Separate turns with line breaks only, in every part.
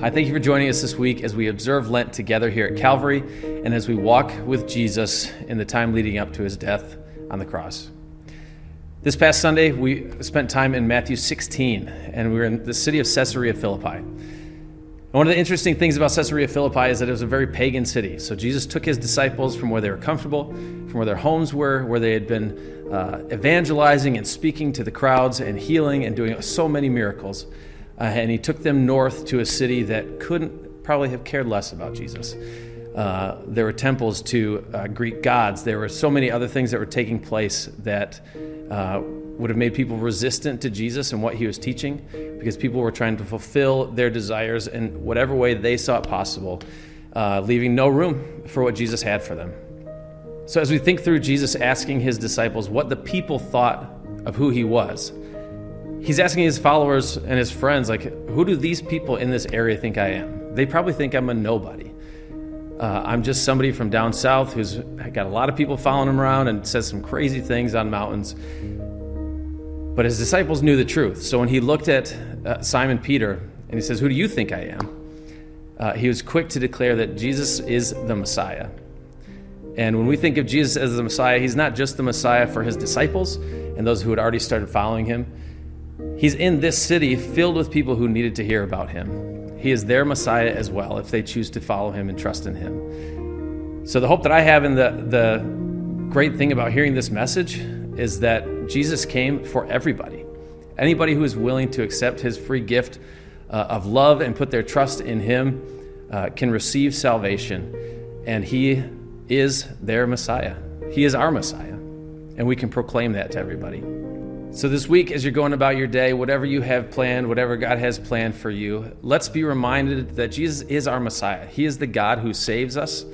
Hi, thank you for joining us this week as we observe Lent together here at Calvary and as we walk with Jesus in the time leading up to his death on the cross. This past Sunday, we spent time in Matthew 16, and we were in the city of Caesarea Philippi. One of the interesting things about Caesarea Philippi is that it was a very pagan city. So Jesus took his disciples from where they were comfortable, from where their homes were, where they had been uh, evangelizing and speaking to the crowds and healing and doing so many miracles. Uh, and he took them north to a city that couldn't probably have cared less about Jesus. Uh, there were temples to uh, Greek gods. There were so many other things that were taking place that uh, would have made people resistant to Jesus and what he was teaching because people were trying to fulfill their desires in whatever way they saw it possible, uh, leaving no room for what Jesus had for them. So, as we think through Jesus asking his disciples what the people thought of who he was, he's asking his followers and his friends, like, who do these people in this area think I am? They probably think I'm a nobody. Uh, I'm just somebody from down south who's got a lot of people following him around and says some crazy things on mountains. But his disciples knew the truth. So when he looked at uh, Simon Peter and he says, Who do you think I am? Uh, he was quick to declare that Jesus is the Messiah. And when we think of Jesus as the Messiah, he's not just the Messiah for his disciples and those who had already started following him. He's in this city filled with people who needed to hear about him. He is their Messiah as well if they choose to follow him and trust in him. So, the hope that I have and the, the great thing about hearing this message is that Jesus came for everybody. Anybody who is willing to accept his free gift uh, of love and put their trust in him uh, can receive salvation. And he is their Messiah. He is our Messiah. And we can proclaim that to everybody. So, this week, as you're going about your day, whatever you have planned, whatever God has planned for you, let's be reminded that Jesus is our Messiah. He is the God who saves us,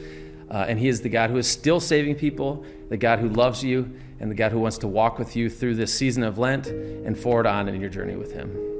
uh, and He is the God who is still saving people, the God who loves you, and the God who wants to walk with you through this season of Lent and forward on in your journey with Him.